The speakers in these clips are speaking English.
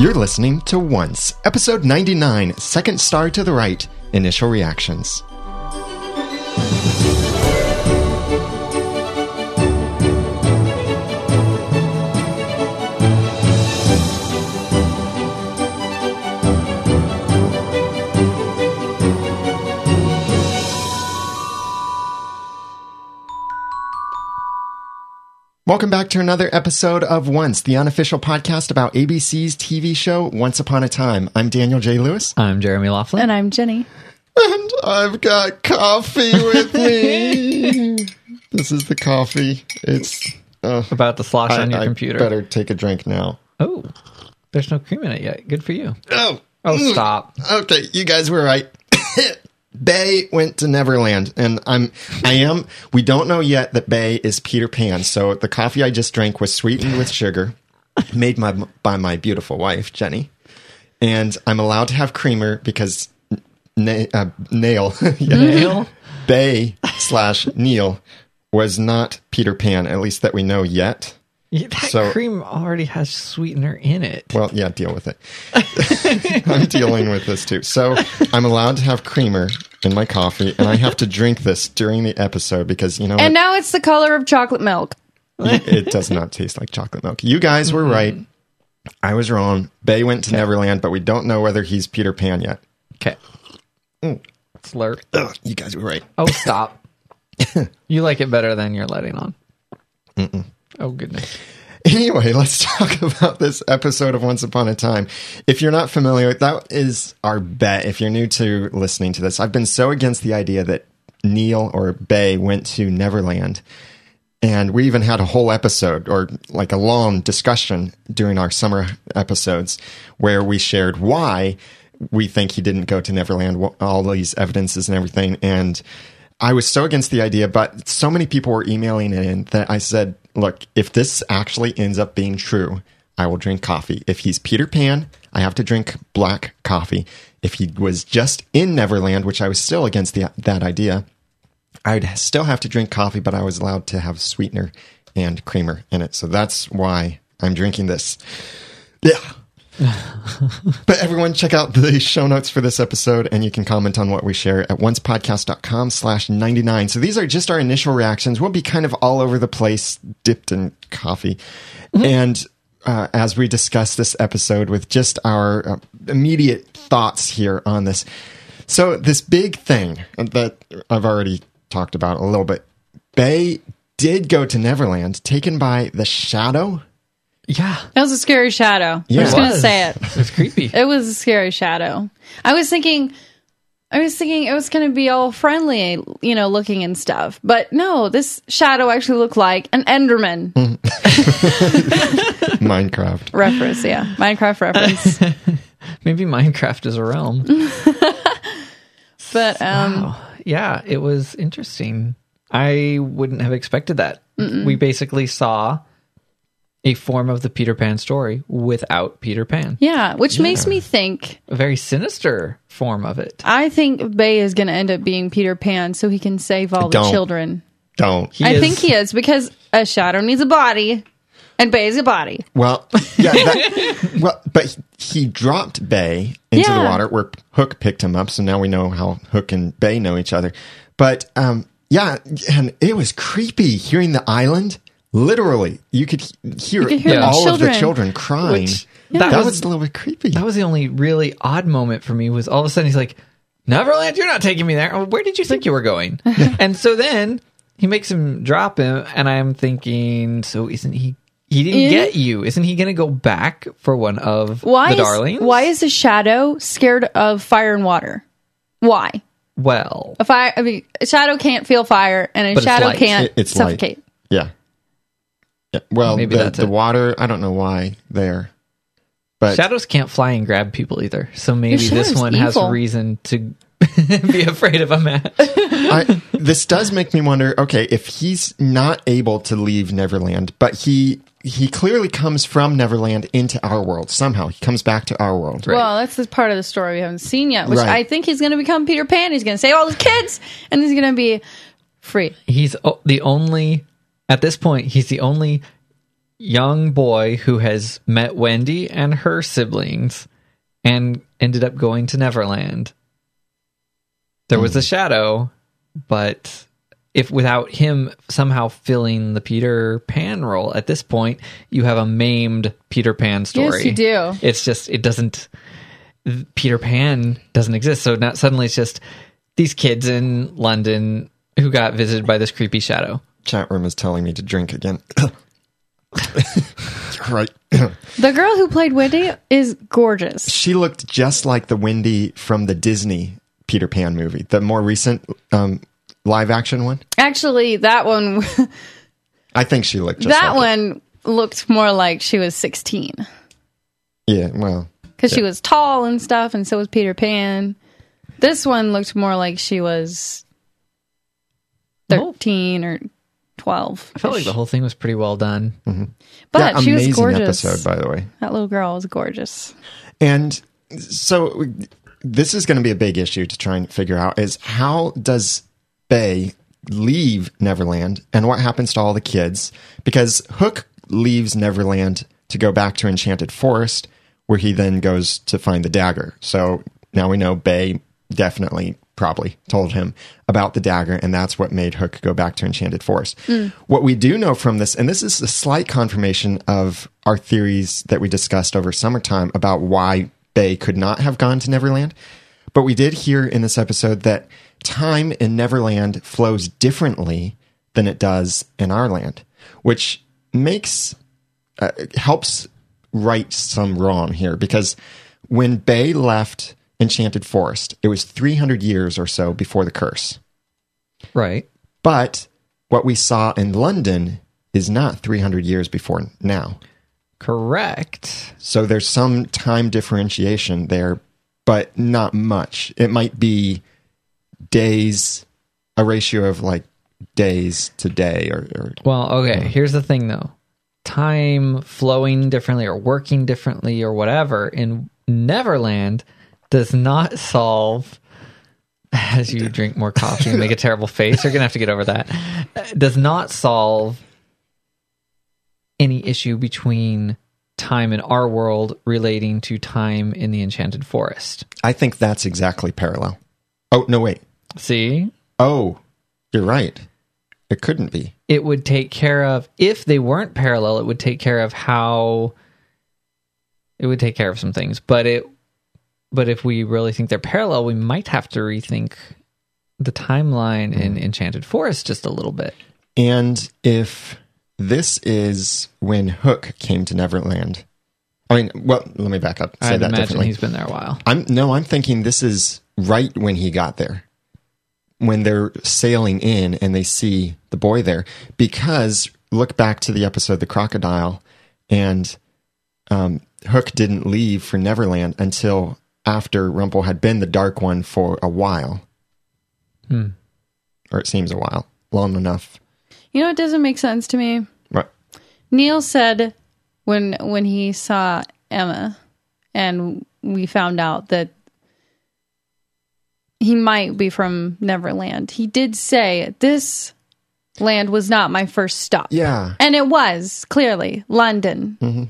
You're listening to Once, episode 99, second star to the right, initial reactions. Welcome back to another episode of Once, the unofficial podcast about ABC's TV show Once Upon a Time. I'm Daniel J. Lewis, I'm Jeremy Laughlin. And I'm Jenny. and I've got coffee with me. this is the coffee. It's uh, about to slosh I, on your I computer. better take a drink now. Oh, there's no cream in it yet. Good for you. Oh, Oh, stop. okay, you guys were right. Bae went to Neverland, and I'm, I am. We don't know yet that Bae is Peter Pan. So the coffee I just drank was sweetened with sugar, made my by my beautiful wife Jenny, and I'm allowed to have creamer because Na- uh, Nail, yeah, Nail? Bae slash Neil was not Peter Pan, at least that we know yet. Yeah, that So- cream already has sweetener in it. Well, yeah, deal with it. I'm dealing with this too. So I'm allowed to have creamer in my coffee, and I have to drink this during the episode because you know And what? now it's the color of chocolate milk. it does not taste like chocolate milk. You guys were right. I was wrong. Bae went to Neverland, but we don't know whether he's Peter Pan yet. Okay. Mm. Slurp. Ugh, you guys were right. Oh, stop. you like it better than you're letting on. Oh, goodness. Anyway, let's talk about this episode of Once Upon a Time. If you're not familiar, that is our bet. If you're new to listening to this, I've been so against the idea that Neil or Bae went to Neverland. And we even had a whole episode or like a long discussion during our summer episodes where we shared why we think he didn't go to Neverland, all these evidences and everything. And I was so against the idea, but so many people were emailing it in that I said, look, if this actually ends up being true, I will drink coffee. If he's Peter Pan, I have to drink black coffee. If he was just in Neverland, which I was still against the, that idea, I'd still have to drink coffee, but I was allowed to have sweetener and creamer in it. So that's why I'm drinking this. Yeah. But everyone check out the show notes for this episode and you can comment on what we share at oncepodcast.com slash 99 so these are just our initial reactions. We'll be kind of all over the place dipped in coffee. And uh, as we discuss this episode with just our uh, immediate thoughts here on this. So this big thing that i've already talked about a little bit bay did go to neverland taken by the shadow Yeah. That was a scary shadow. Yeah, I'm just going to say it. It was creepy. It was a scary shadow. I was thinking, I was thinking it was going to be all friendly, you know, looking and stuff. But no, this shadow actually looked like an Enderman minecraft reference. Yeah. Minecraft reference. Maybe Minecraft is a realm. But, um, Wow. Yeah, it was interesting. I wouldn't have expected that. We basically saw a form of the Peter Pan story without Peter Pan. yeah, which makes me think A very sinister form of it. I think Bae is going to end up being Peter Pan so he can save all the Don't. children. don't He I is- think he is because a shadow needs a body and Bae is a body. Well, yeah, that, well, but he dropped Bae into the water where Hook picked him up. So now we know how Hook and Bae know each other. But um, yeah, and it was creepy hearing the island. Literally, you could he- hear, could hear the all of the children. children crying. Which- that, that was, was- a little bit creepy. That was the only really odd moment for me was all of a sudden he's like, Neverland, you're not taking me there. Oh, Where did you think you were going? and so then he makes him drop him, and I'm thinking, so isn't he? He didn't Yeah. get you. Isn't he going to go back for one of Why the is, darlings? why is a shadow scared of fire and water? Why? well? A fire I mean a shadow can't feel fire and a But it's shadow light. can't It- it's light. suffocate. yeah. Yeah. Well, Maybe the, that's the it. water, I don't know why there. But Shadows can't fly and grab people either. So maybe Your this shadow's one has evil. reason to be afraid of a match. I, this does make me wonder. Okay, if he's not able to leave Neverland, but he he clearly comes from Neverland into our world somehow. He comes back to our world. Right. Well, that's the part of the story we haven't seen yet, which Right. I think he's going to become Peter Pan. He's going to save all his kids, and he's going to be free. He's o- the only, at this point, he's the only young boy who has met Wendy and her siblings and ended up going to Neverland. There was a hmm. shadow, but if without him somehow filling the Peter Pan role at this point, you have a maimed Peter Pan story. Yes, you do. It's just it doesn't Peter Pan doesn't exist. So now suddenly it's just these kids in London who got visited by this creepy shadow. Chat room is telling me to drink again. Right. The girl who played Wendy is gorgeous. she looked just like the Wendy from the Disney Peter Pan movie, the more recent um, live action one. Actually, that one I think she looked just that like it. one looked more like she was 16 Yeah, well, because she was tall and stuff, and so was Peter Pan. This one looked more like she was 13 or 12. I felt like the whole thing was pretty well done. Mm-hmm. But yeah, she was amazing gorgeous. episode, by the way. That little girl was gorgeous. And so this is going to be a big issue to try and figure out is how does Bae leave Neverland and what happens to all the kids? Because Hook leaves Neverland to go back to Enchanted Forest, where he then goes to find the dagger. So now we know Bae definitely probably told him about the dagger, and that's what made Hook go back to Enchanted Forest. What we do know from this, and this is a slight confirmation of our theories that we discussed over summertime about why Bae could not have gone to Neverland. But we did hear in this episode that time in Neverland flows differently than it does in our land, which makes uh, helps right some wrong here because when Bae left Enchanted Forest, it was 300 years or so before the curse. Right. But what we saw in London is not 300 years before now. Correct. So there's some time differentiation there, but not much. It might be days, a ratio of like days to day or, or Well, okay, here's the thing though. Time flowing differently or working differently or whatever in Neverland does not solve as you drink more coffee and make a terrible face. You're going to have to get over that. Does not solve any issue between time in our world relating to time in the Enchanted Forest. I think that's exactly parallel. Oh, no, wait. See? Oh, you're right. It couldn't be. it would take care of if they weren't parallel it would take care of how it would take care of some things but it but if we really think they're parallel we might have to rethink the timeline in enchanted forest just a little bit And if this is when Hook came to Neverland, I mean, well, let me back up. Say i'd that imagine differently. he's been there a while I'm no, I'm thinking this is right when he got there. When they're sailing in and they see the boy there. Because look back to the episode The Crocodile and um, Hook didn't leave for Neverland until after Rumple had been the dark one for a while. Hmm. Or it seems a while. Long enough. You know, it doesn't make sense to me. Right. Neil said when when he saw Emma and we found out that he might be from Neverland. He did say this land was not my first stop. Yeah. And it was, clearly, London. Mm-hmm.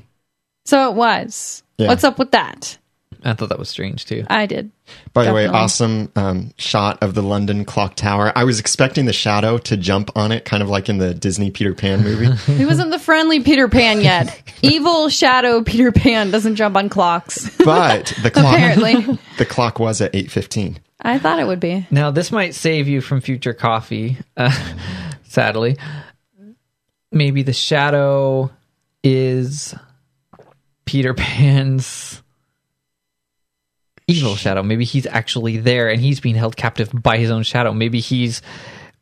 So it was. Yeah. What's up with that? I thought that was strange too I did. By the way, awesome um, shot of the London clock tower. I was expecting the shadow to jump on it, kind of like in the Disney Peter Pan movie. He wasn't the friendly Peter Pan yet. Evil shadow Peter Pan doesn't jump on clocks. but the clock, Apparently. the clock was at eight fifteen. I thought it would be. now this might save you from future coffee uh, sadly maybe the shadow is peter pan's evil shadow maybe he's actually there and he's being held captive by his own shadow maybe he's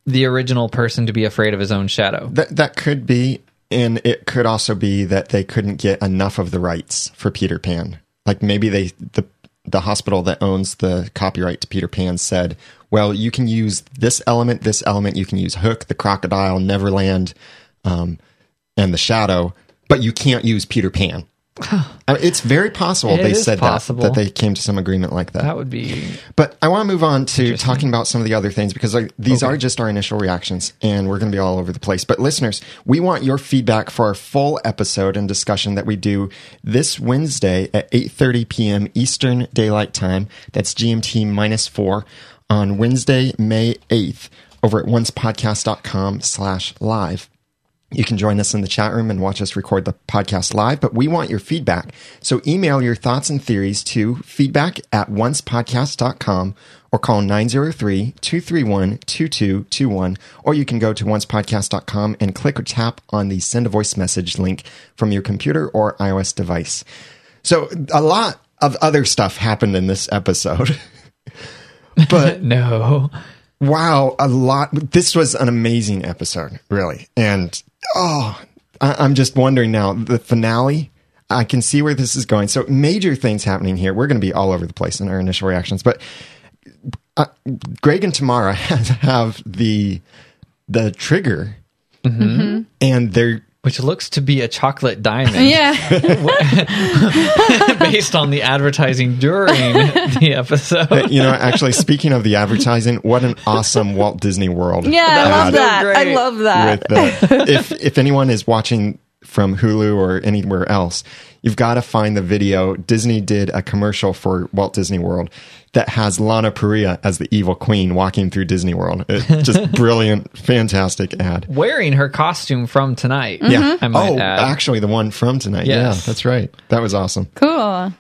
the original person to be afraid of his own shadow That that could be, and it could also be that they couldn't get enough of the rights for Peter Pan. Like maybe they the the hospital that owns the copyright to Peter Pan said, "Well, you can use this element, this element. You can use Hook, the crocodile, Neverland, um, and the Shadow, but you can't use Peter Pan." I mean, it's very possible It they said possible. that that they came to some agreement like that. That would be But I want to move on to talking about some of the other things because like, these are just our initial reactions and we're going to be all over the place. But listeners, we want your feedback for our full episode and discussion that we do this Wednesday at 8:30 p.m. Eastern Daylight Time. That's GMT minus 4 on Wednesday, May 8th over at oncepodcast.com slash live. You can join us in the chat room and watch us record the podcast live, but we want your feedback. So email your thoughts and theories to feedback at oncepodcast.com or call 903-231-2221, or you can go to oncepodcast.com and click or tap on the send a voice message link from your computer or iOS device. So a lot of other stuff happened in this episode. but no. wow, a lot. This was an amazing episode, really. And oh, I, I'm just wondering now the finale. I can see where this is going. So major things happening here. We're going to be all over the place in our initial reactions, but uh, Greg and Tamara have the the trigger, and they're Which looks to be a chocolate diamond Yeah. based on the advertising during the episode. you know actually speaking of the advertising, what an awesome Walt Disney World! Yeah, I love that. I love that. with the, if if anyone is watching from Hulu or anywhere else, you've got to find the video. Disney did a commercial for Walt Disney World that has Lana Parrilla as the evil queen walking through Disney World. It, just brilliant, fantastic ad. Wearing her costume from tonight. Yeah. I might oh, add. actually, the one from tonight. Yes. Yeah, that's right. That was awesome. Cool.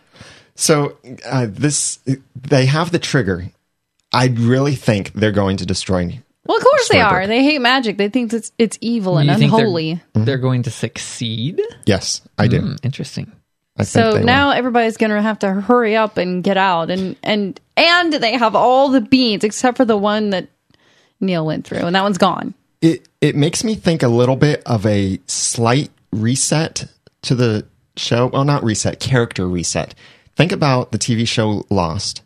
So uh, this they have the trigger. I really think they're going to destroy. Well, of course they Storybrooke. are. They hate magic. They think it's it's evil and You think they're- unholy. They're, going to succeed? Yes, I do. Hmm, interesting. I So they will. now everybody's going to have to hurry up and get out, and and and they have all the beans except for the one that Neil went through, and that one's gone. it it makes me think a little bit of a slight reset to the show. Well, not reset, character reset. Think about the TV show Lost.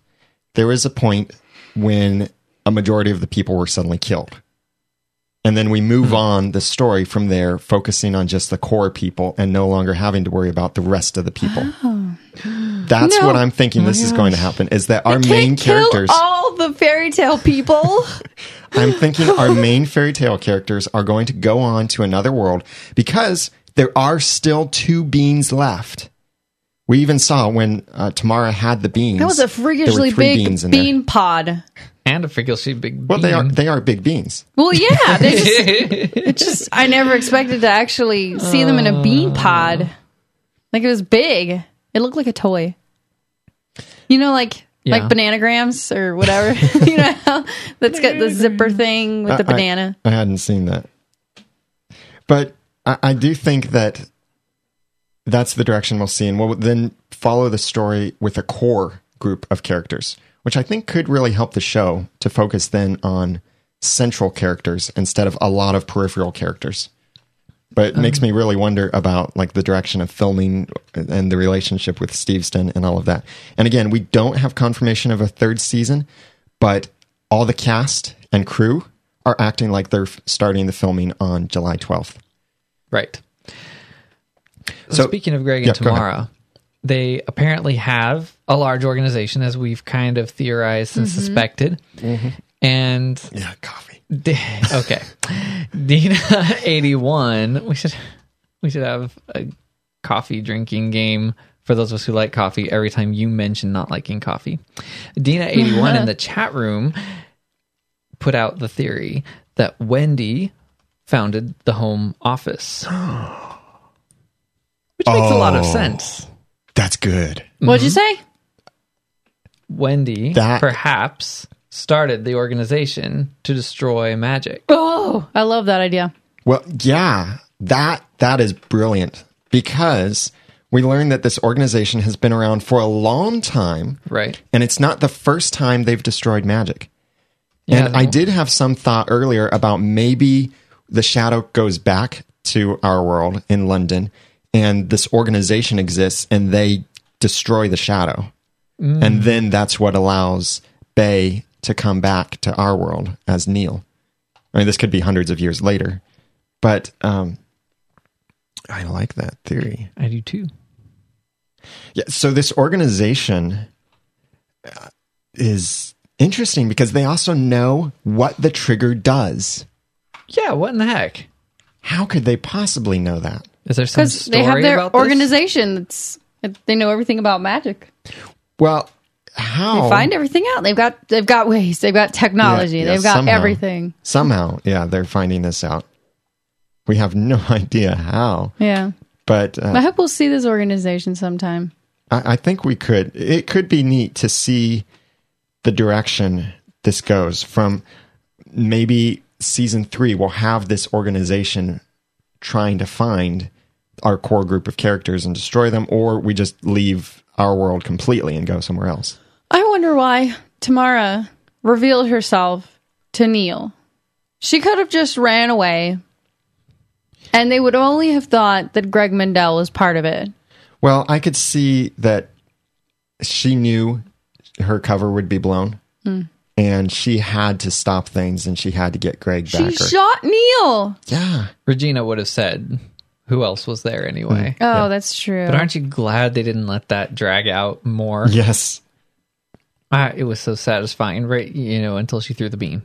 There was a point when a majority of the people were suddenly killed. And then we move hmm. on the story from there, focusing on just the core people and no longer having to worry about the rest of the people. Oh. That's No. what I'm thinking this is oh going to happen is that our main characters all the fairy tale people. I'm thinking our main fairy tale characters are going to go on to another world because there are still two beans left. We even saw when uh, Tamara had the beans. that was a there freakishly big beans in there. bean pod. And a freakishly big Well, they are they are big beans. Well, yeah, they just it just I never expected to actually see them in a bean pod. Like it was big. It looked like a toy. You know, like Yeah. like bananagrams or whatever. you know how that's got the zipper thing with the I- I- banana. I, hadn't seen that, but I, I do think that that's the direction we'll see, and we'll then follow the story with a core group of characters, which I think could really help the show to focus then on central characters instead of a lot of peripheral characters. But it makes me um, really wonder about like the direction of filming and the relationship with Steveston and all of that. And again, we don't have confirmation of a third season, but all the cast and crew are acting like they're starting the filming on July 12th. Right. So- speaking of Greg and go ahead. Tamara, they apparently have a large organization, as we've kind of theorized and suspected. Mm-hmm. And Yeah, coffee. D- okay, Dina eighty one. We should we should have a coffee drinking game for those of us who like coffee. Every time you mention not liking coffee, Dina eighty one in the chat room put out the theory that Wendy founded the home office, which makes a lot of Oh. sense. That's good. What'd you mm-hmm. say? Wendy That- perhaps started the organization to destroy magic. Oh, I love that idea. Well, yeah, that that is brilliant because we learned that this organization has been around for a long time, Right. and it's not the first time they've destroyed magic. Yeah, and I did have some thought earlier about maybe the shadow goes back to our world in London, and this organization exists, and they destroy the shadow, and then that's what allows Bae to come back to our world as Neil. I mean, this could be hundreds of years later, but um, I like that theory. I do too. Yeah. So this organization uh, is interesting because they also know what the trigger does. Yeah, what in the heck? How could they possibly know that? Is there some Because story they have their organization that's they know everything about magic. Well, how they Find everything out. They've got they've got ways. They've got technology. Yeah, yeah, they've got somehow. everything. somehow, yeah, they're finding this out. We have no idea how, Yeah. but uh, I hope we'll see this organization sometime. I, I think we could. It could be neat to see the direction this goes from. Maybe season three will have this organization trying to find our core group of characters and destroy them, or we just leave our world completely and go somewhere else. I wonder why Tamara revealed herself to Neil. She could have just ran away, and they would only have thought that Greg Mendel was part of it. Well, I could see that she knew her cover would be blown. Hmm. And she had to stop things, and she had to get Greg back. She shot Neil. yeah, Regina would have said, "Who else was there anyway?" Oh, that's true. But aren't you glad they didn't let that drag out more? yes, Ah, it was so satisfying, right? You know, until she threw the beam.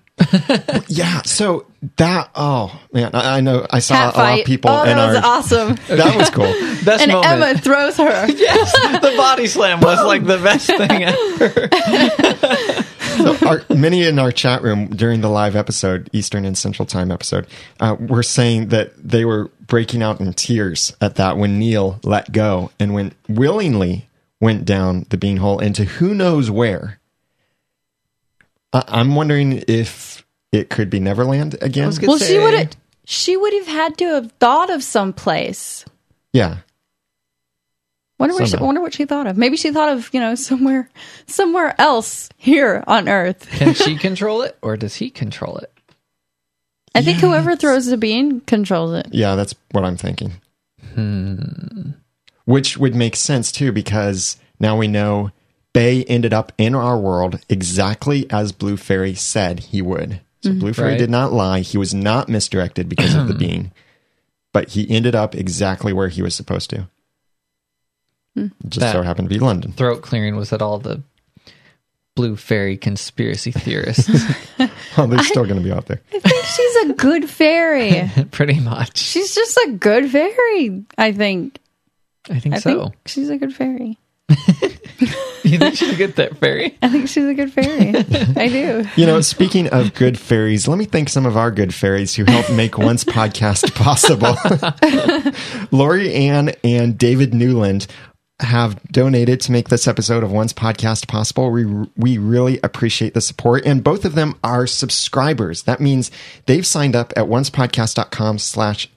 Yeah, so that oh man, I, I know I saw Cat a lot of people oh, in that was our awesome. that was cool. Best and moment. Emma throws her. yes, the body slam was like the best thing ever. So our, many in our chat room during the live episode, Eastern and Central Time episode, uh, were saying that they were breaking out in tears at that when Neil let go and when willingly went down the beanhole into who knows where. I, I'm wondering if it could be Neverland again. was gonna Well, she would have. She would have had to have thought of some place. Yeah, Wonder what, she, wonder what she thought of. Maybe she thought of you know somewhere somewhere else here on Earth. Can she control it, or does he control it? I think whoever throws the bean controls it. Yeah, that's what I'm thinking. Hmm. Which would make sense too, because now we know Bae ended up in our world exactly as Blue Fairy said he would. So Blue Fairy Right. did not lie. He was not misdirected because of the bean, but he ended up exactly where he was supposed to. It Just That- so happened to be London. Throat clearing was at all the blue fairy conspiracy theorists, Oh, they're still going to be out there. I think she's a good fairy. pretty much. she's just a good fairy. I think. I think I so. think she's a good fairy. You think she's a good th- fairy? I think she's a good fairy. I do. You know, speaking of good fairies, let me thank some of our good fairies who helped make Once podcast possible. Lori Ann and David Newland have donated to make this episode of Once podcast possible. We we really appreciate the support, and both of them are subscribers. That means they've signed up at oncepodcast.com slash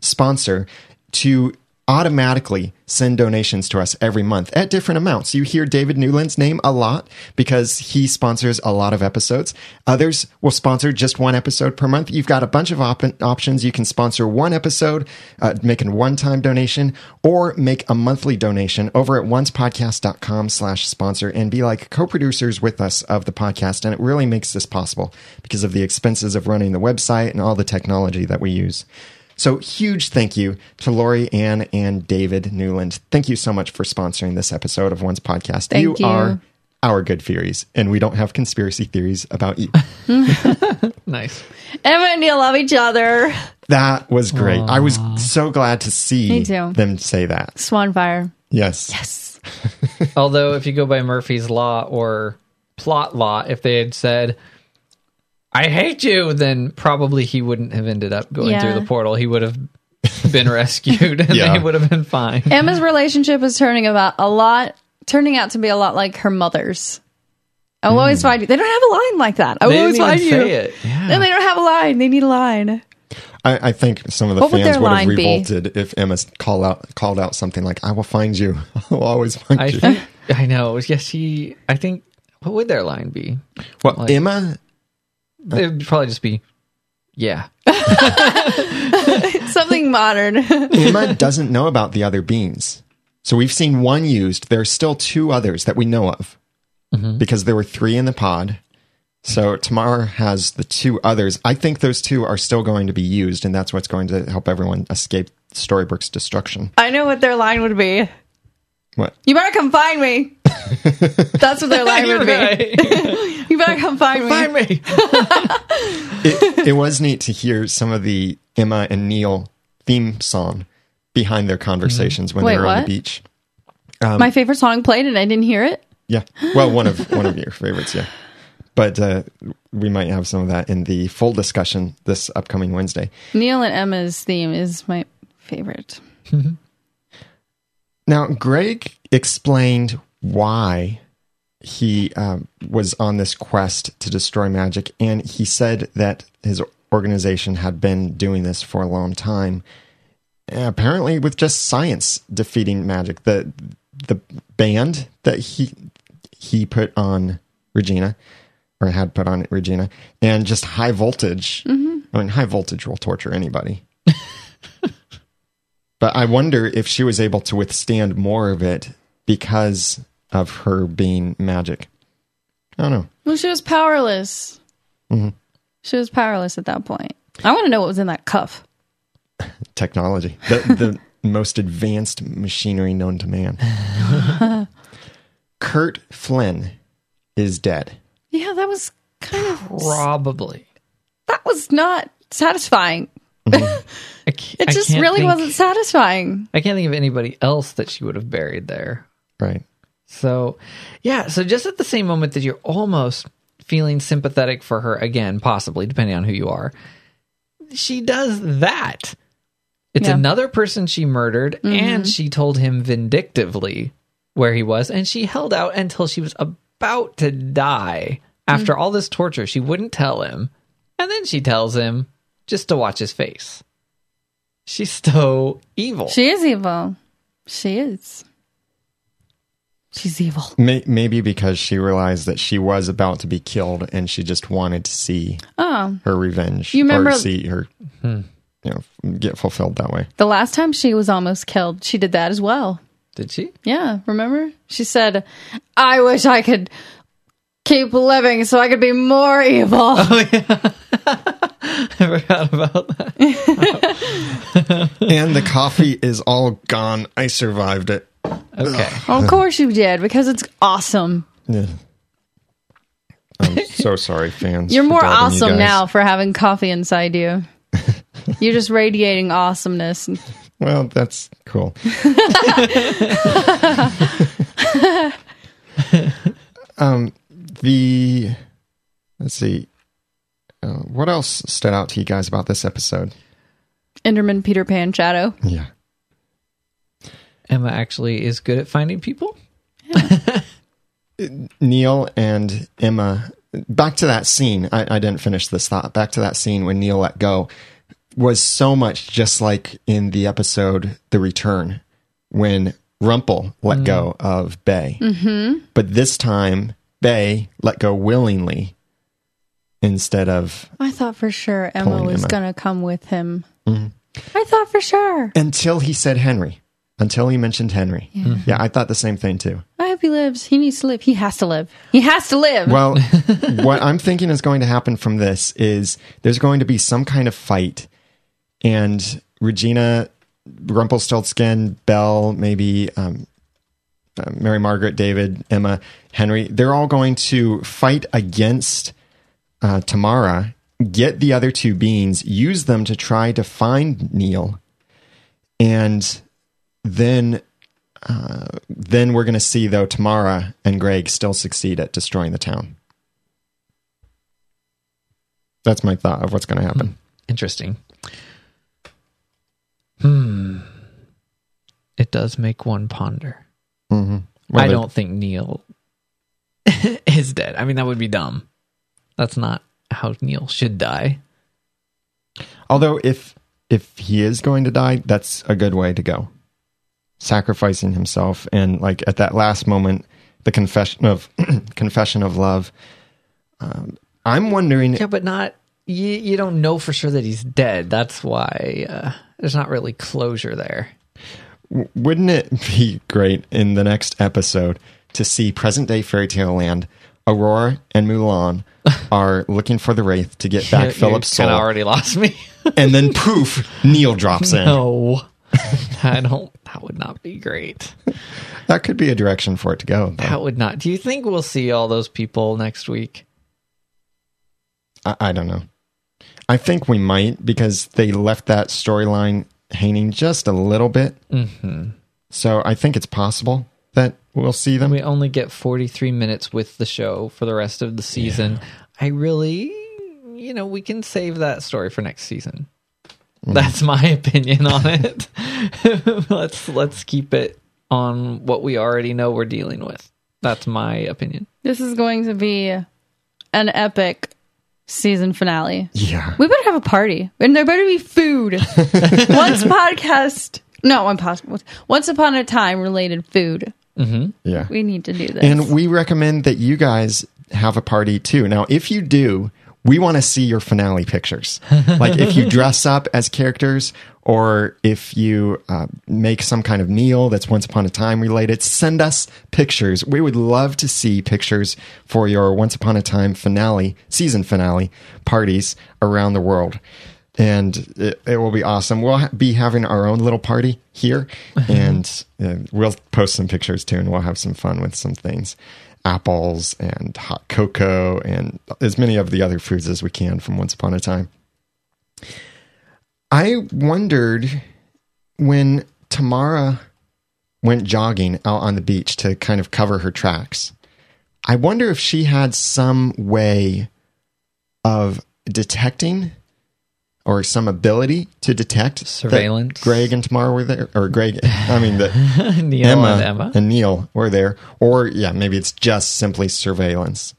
sponsor to automatically send donations to us every month at different amounts. You hear David Newland's name a lot because he sponsors a lot of episodes. Others will sponsor just one episode per month. You've got a bunch of op- options. You can sponsor one episode, uh, make a one-time donation, or make a monthly donation over at oncepodcast.com slash sponsor and be like co-producers with us of the podcast. And it really makes this possible because of the expenses of running the website and all the technology that we use. So huge thank you to Lori Ann and David Newland. Thank you so much for sponsoring this episode of Once podcast. Thank you. are our good theories, and we don't have conspiracy theories about you. Nice. Emma and Neil love each other. that was great. I was so glad to see them say that. Swanfire. Yes. Yes. Although, if you go by Murphy's Law or plot law, if they had said, I hate you, then probably he wouldn't have ended up going Yeah. through the portal. He would have been rescued and Yeah. they would have been fine. Emma's relationship is turning about a lot, turning out to be a lot like her mother's. I will always find you. They don't have a line like that. I will always find you. say it. Yeah. And they don't have a line. They need a line. I, I think some of the What fans their would have line be? revolted if Emma called out called out something like, "I will find you. I'll always find I you." think, I know. Yes, she, I think, what would their line be? well, like- Emma, It would probably just be, yeah. Something modern. Emma doesn't know about the other beans. So we've seen one used. There are still two others that we know of mm-hmm. because there were three in the pod. So Tamar has the two others. I think those two are still going to be used, and that's what's going to help everyone escape Storybrooke's destruction. I know what their line would be. What? You better come find me. That's what their line You're would be. right. You better come find me. Find me. It, it was neat to hear some of the Emma and Neil theme song behind their conversations when Wait, they were on the what? beach. My favorite song played and I didn't hear it. Yeah. Well, one of one of your favorites, yeah. But uh, we might have some of that in the full discussion this upcoming Wednesday. Neil and Emma's theme is my favorite. Now, Greg explained why he um, was on this quest to destroy magic, and he said that his organization had been doing this for a long time. Apparently, with just science defeating magic. The the band that he he put on Regina, or had put on Regina, and just high voltage. I mean, high voltage will torture anybody. But I wonder if she was able to withstand more of it because of her being magic. I don't know. Well, she was powerless. Mm-hmm. She was powerless at that point. I want to know what was in that cuff. Technology. The, the most advanced machinery known to man. Kurt Flynn is dead. Yeah, that was kind of Probably. that was not satisfying. I can't, It just really think- wasn't satisfying. I can't think of anybody else that she would have buried there. Right. So, yeah. So just at the same moment that you're almost feeling sympathetic for her again, possibly depending on who you are, she does that. It's Yeah. Mm-hmm. another person she murdered, and she told him vindictively where he was, and she held out until she was about to die. After Mm. all this torture, she wouldn't tell him, and then she tells him just to watch his face. She's so evil. She is evil. She is. She's evil. May, maybe because she realized that she was about to be killed and she just wanted to see Oh, her revenge You remember- or see her hmm. you know get fulfilled that way. the last time she was almost killed, she did that as well. Did she? Yeah, remember? She said, "I wish I could keep living so I could be more evil." Oh, I forgot about that. and the coffee is all gone. I survived it. Okay. of course you did because it's awesome. Yeah. I'm so sorry, fans. You're more doubting you awesome now for having coffee inside you. You're just radiating awesomeness. Well, that's cool. um, the let's see, uh, what else stood out to you guys about this episode? Enderman Peter Pan Shadow. Yeah, Emma actually is good at finding people. Neil and Emma. Back to that scene. I, I didn't finish this thought. Back to that scene when Neil let go was so much just like in the episode The Return when Rumple let go of Bae. Mm-hmm. But this time, Bae let go willingly instead of I thought for sure Emma was going to come with him. I thought for sure. until he said Henry. Until he mentioned Henry. Yeah, I thought the same thing too. I hope he lives. He needs to live. He has to live. He has to live. Well, what I'm thinking is going to happen from this is there's going to be some kind of fight, and Regina, Rumpelstiltskin, Belle, maybe um, uh, Mary Margaret, David, Emma, Henry, they're all going to fight against uh, Tamara, get the other two beings, use them to try to find Neil, and then. Uh, then we're going to see though Tamara and Greg still succeed at destroying the town. That's my thought of what's going to happen. Interesting. Hmm. It does make one ponder. Well, I don't think Neil is dead. I mean, that would be dumb. That's not how Neil should die. Although if if he is going to die, that's a good way to go. Sacrificing himself and like at that last moment, the confession of confession of love. Um, I'm wondering. Yeah, but not. You, you don't know for sure that he's dead. That's why uh, there's not really closure there. Wouldn't it be great in the next episode to see present day fairy tale land? Aurora and Mulan are looking for the wraith to get back Philip's kind soul, of already lost me. and then poof, Neil drops in. no. I don't. That would not be great. That could be a direction for it to go. though. That would not. Do you think we'll see all those people next week? I, I don't know. I think we might because they left that storyline hanging just a little bit. Mm-hmm. So I think it's possible that we'll see them. We only get 43 minutes with the show for the rest of the season. I really, you know, we can save that story for next season. Mm. That's my opinion on it. let's let's keep it on what we already know we're dealing with. That's my opinion. This is going to be an epic season finale. yeah. We better have a party, and there better be food. Once podcast, no, one possible. Once upon a time related food. Yeah. We need to do this. And we recommend that you guys have a party too. Now, if you do, we want to see your finale pictures. like if you dress up as characters or if you uh, make some kind of meal that's Once Upon a Time related, send us pictures. We would love to see pictures for your Once Upon a Time finale, season finale parties around the world. And it, it will be awesome. We'll ha- be having our own little party here, and uh, we'll post some pictures too, and we'll have some fun with some things apples and hot cocoa and as many of the other foods as we can from Once Upon a Time. I wondered when Tamara went jogging out on the beach to kind of cover her tracks. I wonder if she had some way of detecting or some ability to detect Surveillance. Greg and Tamara were there, or Greg, I mean, that Neil Emma, and Emma. and Neil were there, or yeah, maybe it's just simply surveillance,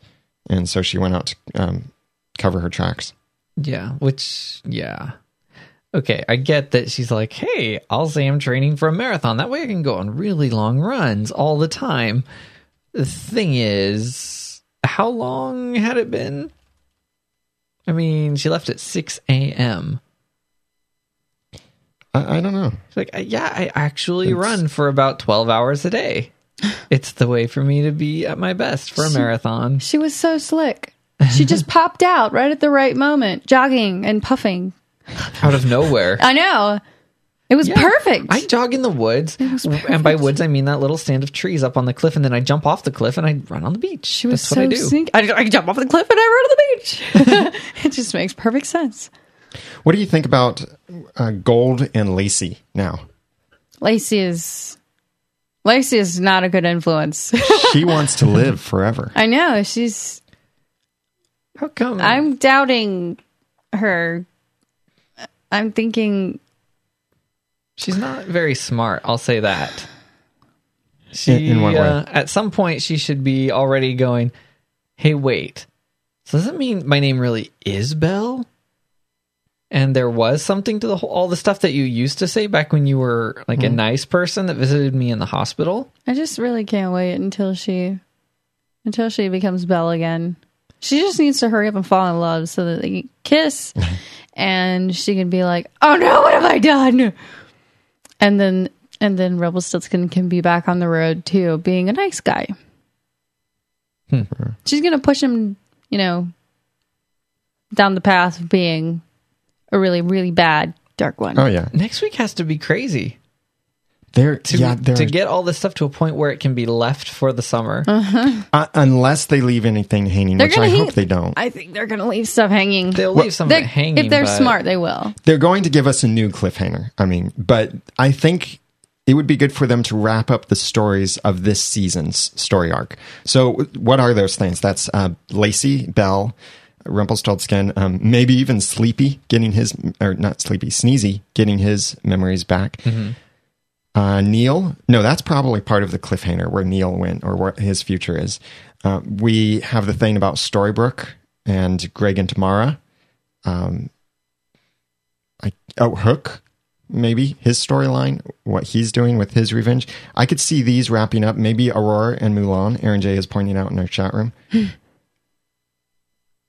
and so she went out to um, cover her tracks. Yeah, which yeah. Okay, I get that she's like, "Hey, I'll say I'm training for a marathon. That way I can go on really long runs all the time." The thing is, how long had it been? I mean, she left at 6 a.m. I, I don't know. She's like, "Yeah, I actually It's- run for about 12 hours a day. It's the way for me to be at my best for a marathon." she was so slick. She just popped out right at the right moment, jogging and puffing. Out of nowhere. I know. It was Yeah. perfect. I jog in the woods, was and by woods I mean that little stand of trees up on the cliff, and then I jump off the cliff and I run on the beach. she was That's so what I do. sneaky. I, I jump off the cliff and I run on the beach. it just makes perfect sense. What do you think about uh, Gold and Lacey now? Lacey is Lacey is not a good influence. She wants to live forever. I know she's. How come? I'm doubting her. I'm thinking She's not very smart. I'll say that. She In- in what way? uh, at some point she should be already going. Hey, wait. So does that mean my name really is Belle? And there was something to the whole, all the stuff that you used to say back when you were like Hmm. a nice person that visited me in the hospital. I just really can't wait until she until she becomes Belle again. She just needs to hurry up and fall in love so that they can kiss and she can be like, "Oh no, what have I done?" And then and then Rebel Rumpelstiltskin can be back on the road too, being a nice guy. Hmm. She's gonna push him, you know, down the path of being a really, really bad dark one. Oh yeah, Next week has to be crazy. They're to, yeah they're to get all this stuff to a point where it can be left for the summer. uh, unless they leave anything hanging, They're which I hang- hope they don't. I think they're gonna leave stuff hanging. They'll leave some of They're- it hanging. if they're but- smart, they will. They're going to give us a new cliffhanger. I mean, but I think it would be good for them to wrap up the stories of this season's story arc. So, what are those things? That's uh, Lacey, Belle, Rumpelstiltskin, um, maybe even Sleepy getting his, or not Sleepy, Sneezy getting his memories back. Uh, Neil, no, that's probably part of the cliffhanger where Neil went or what his future is. Uh, we have the thing about Storybrooke and Greg and Tamara. Um, I, oh, Hook, maybe his storyline, what he's doing with his revenge. I could see these wrapping up. Maybe Aurora and Mulan. Aaron J is pointing out in our chat room.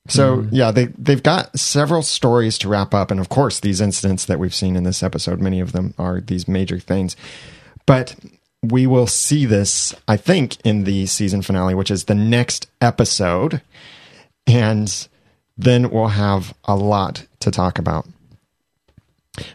So hmm. yeah, they they've got several stories to wrap up, and of course, these incidents that we've seen in this episode, many of them are these major things. But we will see this, I think, in the season finale, which is the next episode, and then we'll have a lot to talk about.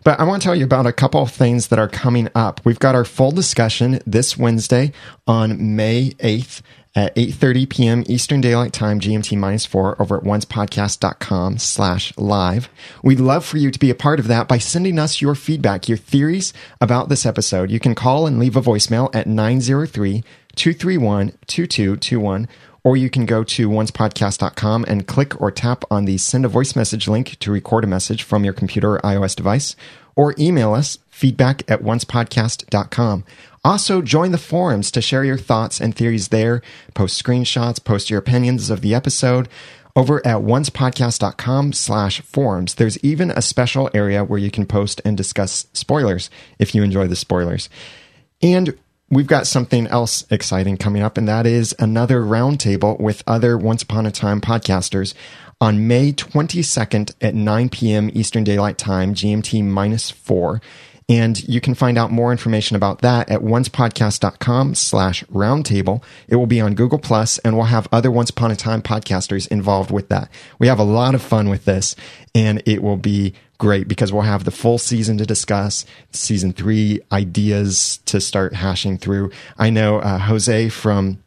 But I want to tell you about a couple of things that are coming up. We've got our full discussion this Wednesday on May 8th at 8.30 p.m. Eastern Daylight Time, GMT minus four, over at oncepodcast.com slash live. We'd love for you to be a part of that by sending us your feedback, your theories about this episode. You can call and leave a voicemail at 903-231-2221 or you can go to oncepodcast.com and click or tap on the send a voice message link to record a message from your computer or iOS device, or email us feedback at oncepodcast.com. Also, join the forums to share your thoughts and theories there, post screenshots, post your opinions of the episode. Over at oncepodcast.com slash forums, there's even a special area where you can post and discuss spoilers if you enjoy the spoilers. And we've got something else exciting coming up, and that is another roundtable with other Once Upon a Time podcasters on May 22nd at 9 p.m. Eastern Daylight Time, GMT minus four. And you can find out more information about that at oncepodcast.com slash roundtable. It will be on Google Plus and we'll have other Once Upon a Time podcasters involved with that. We have a lot of fun with this and it will be great because we'll have the full season to discuss, season three ideas to start hashing through. I know uh, Jose from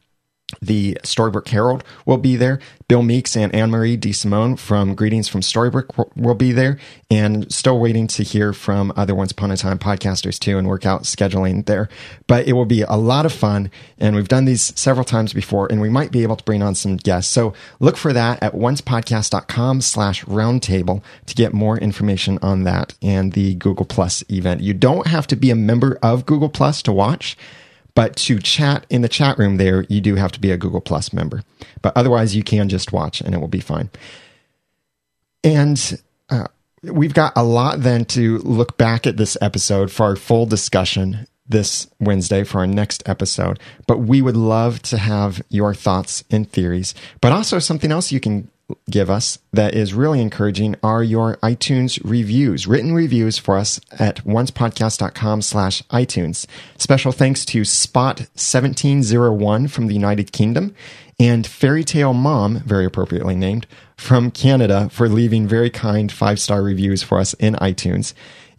the Storybrooke Herald will be there. Bill Meeks and Anne Marie DeSimone from Greetings from Storybrooke will be there. And still waiting to hear from other Once Upon a Time podcasters too and work out scheduling there. But it will be a lot of fun. And we've done these several times before and we might be able to bring on some guests. So look for that at oncepodcast.com slash roundtable to get more information on that and the Google Plus event. You don't have to be a member of Google Plus to watch. But to chat in the chat room there, you do have to be a Google Plus member. But otherwise, you can just watch and it will be fine. And uh, we've got a lot then to look back at this episode for our full discussion this Wednesday for our next episode. But we would love to have your thoughts and theories, but also something else you can give us that is really encouraging are your iTunes reviews, written reviews for us at oncepodcast.com slash iTunes. Special thanks to Spot1701 from the United Kingdom and Fairy Tale Mom, very appropriately named, from Canada for leaving very kind five-star reviews for us in iTunes.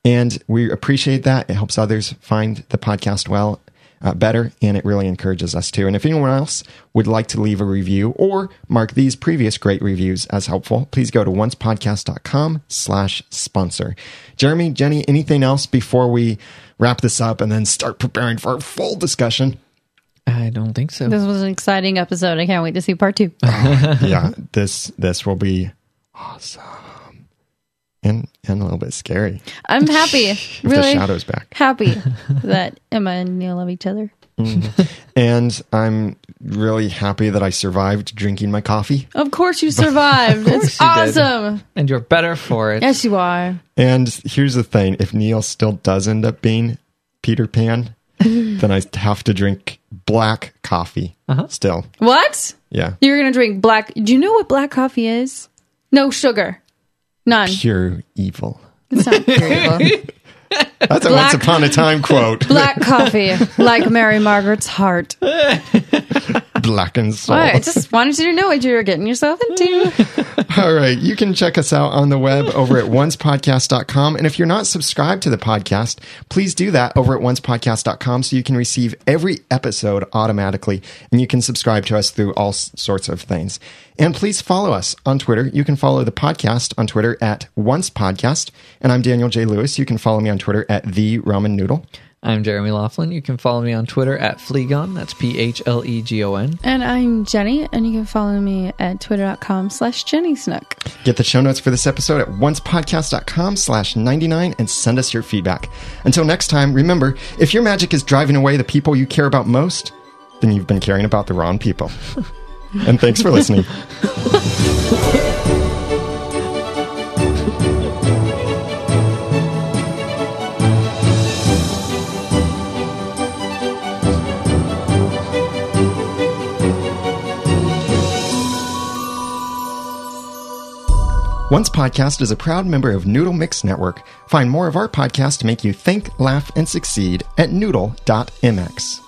And we appreciate that. It helps others find the podcast well uh, better, and it really encourages us too. And if anyone else would like to leave a review or mark these previous great reviews as helpful, please go to oncepodcast.com slash sponsor. Jeremy, Jenny, anything else before we wrap this up and then start preparing for our full discussion? I don't think so. This was an exciting episode. I can't wait to see part two. yeah, this this will be awesome. And and a little bit scary. I'm happy, If the really shadow's back. happy that Emma and Neal love each other. Mm-hmm. And I'm really happy that I survived drinking my coffee. Of course you survived. course it's you did. awesome. And you're better for it. Yes, you are. And here's the thing if Neal still does end up being Peter Pan, then I have to drink black coffee uh-huh. still. What? Yeah. You're gonna drink black? Do you know what black coffee is? No sugar, none. Pure evil. It's not pure evil. That's a Black- once upon a time quote. Black coffee, like Mary Margaret's heart. Black and soul. I just wanted you to know what you were getting yourself into. All right. You can check us out on the web over at oncepodcast.com. And if you're not subscribed to the podcast, please do that over at oncepodcast.com so you can receive every episode automatically. And you can subscribe to us through all sorts of things. And please follow us on Twitter. You can follow the podcast on Twitter at oncepodcast. And I'm Daniel J. Lewis. You can follow me on Twitter at The Ramen Noodle. I'm Jeremy Laughlin. You can follow me on Twitter at Phlegon. That's P H L E G O N. And I'm Jenny, and you can follow me at twitter.com slash Jenny Snook. Get the show notes for this episode at oncepodcast.com slash 99 and send us your feedback. Until next time, remember, if your magic is driving away the people you care about most, then you've been caring about the wrong people. and thanks for listening. Once Podcast is a proud member of Noodle Mix Network. Find more of our podcasts to make you think, laugh, and succeed at noodle.mx.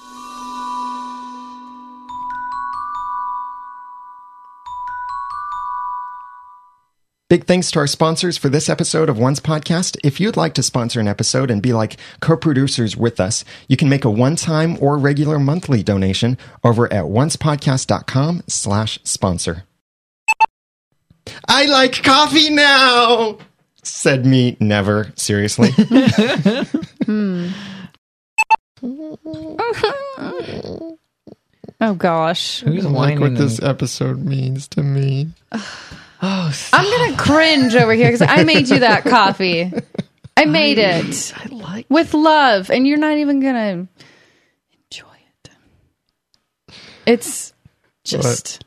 Big thanks to our sponsors for this episode of Once Podcast. If you'd like to sponsor an episode and be like co-producers with us, you can make a one-time or regular monthly donation over at oncepodcast.com slash sponsor. I like coffee now, said me never, seriously. Hmm. Oh gosh. Who's I like what this episode means to me. oh, stop. I'm gonna cringe over here because I made you that coffee. I made it I like. with love, and you're not even gonna enjoy it. It's just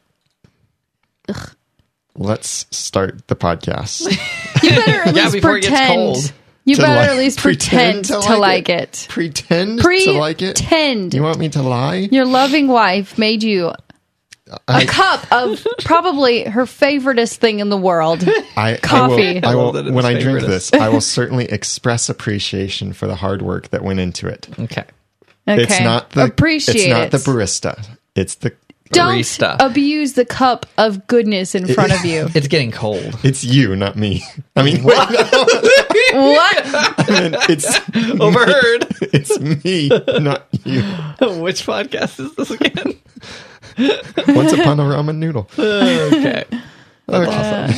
Let's start the podcast. you better at Yeah, least it gets pretend. cold. You To better like- at least pretend pretend, to to, like like it. Pretend to like it. Pretend. You want me to lie? Your loving wife made you I- a cup of probably her favoriteest thing in the world. I, Coffee. I will, I I will love when I drink this, I will certainly express appreciation for the hard work that went into it. Okay. Okay. It's not the appreciate It's not the barista. It's the Don't abuse the cup of goodness in front of you. It's getting cold. it's you, not me. I mean, wait, no, what? I mean, it's Overheard. it's me, not you. Which podcast is this again? Once upon a ramen noodle. okay. Okay. Uh,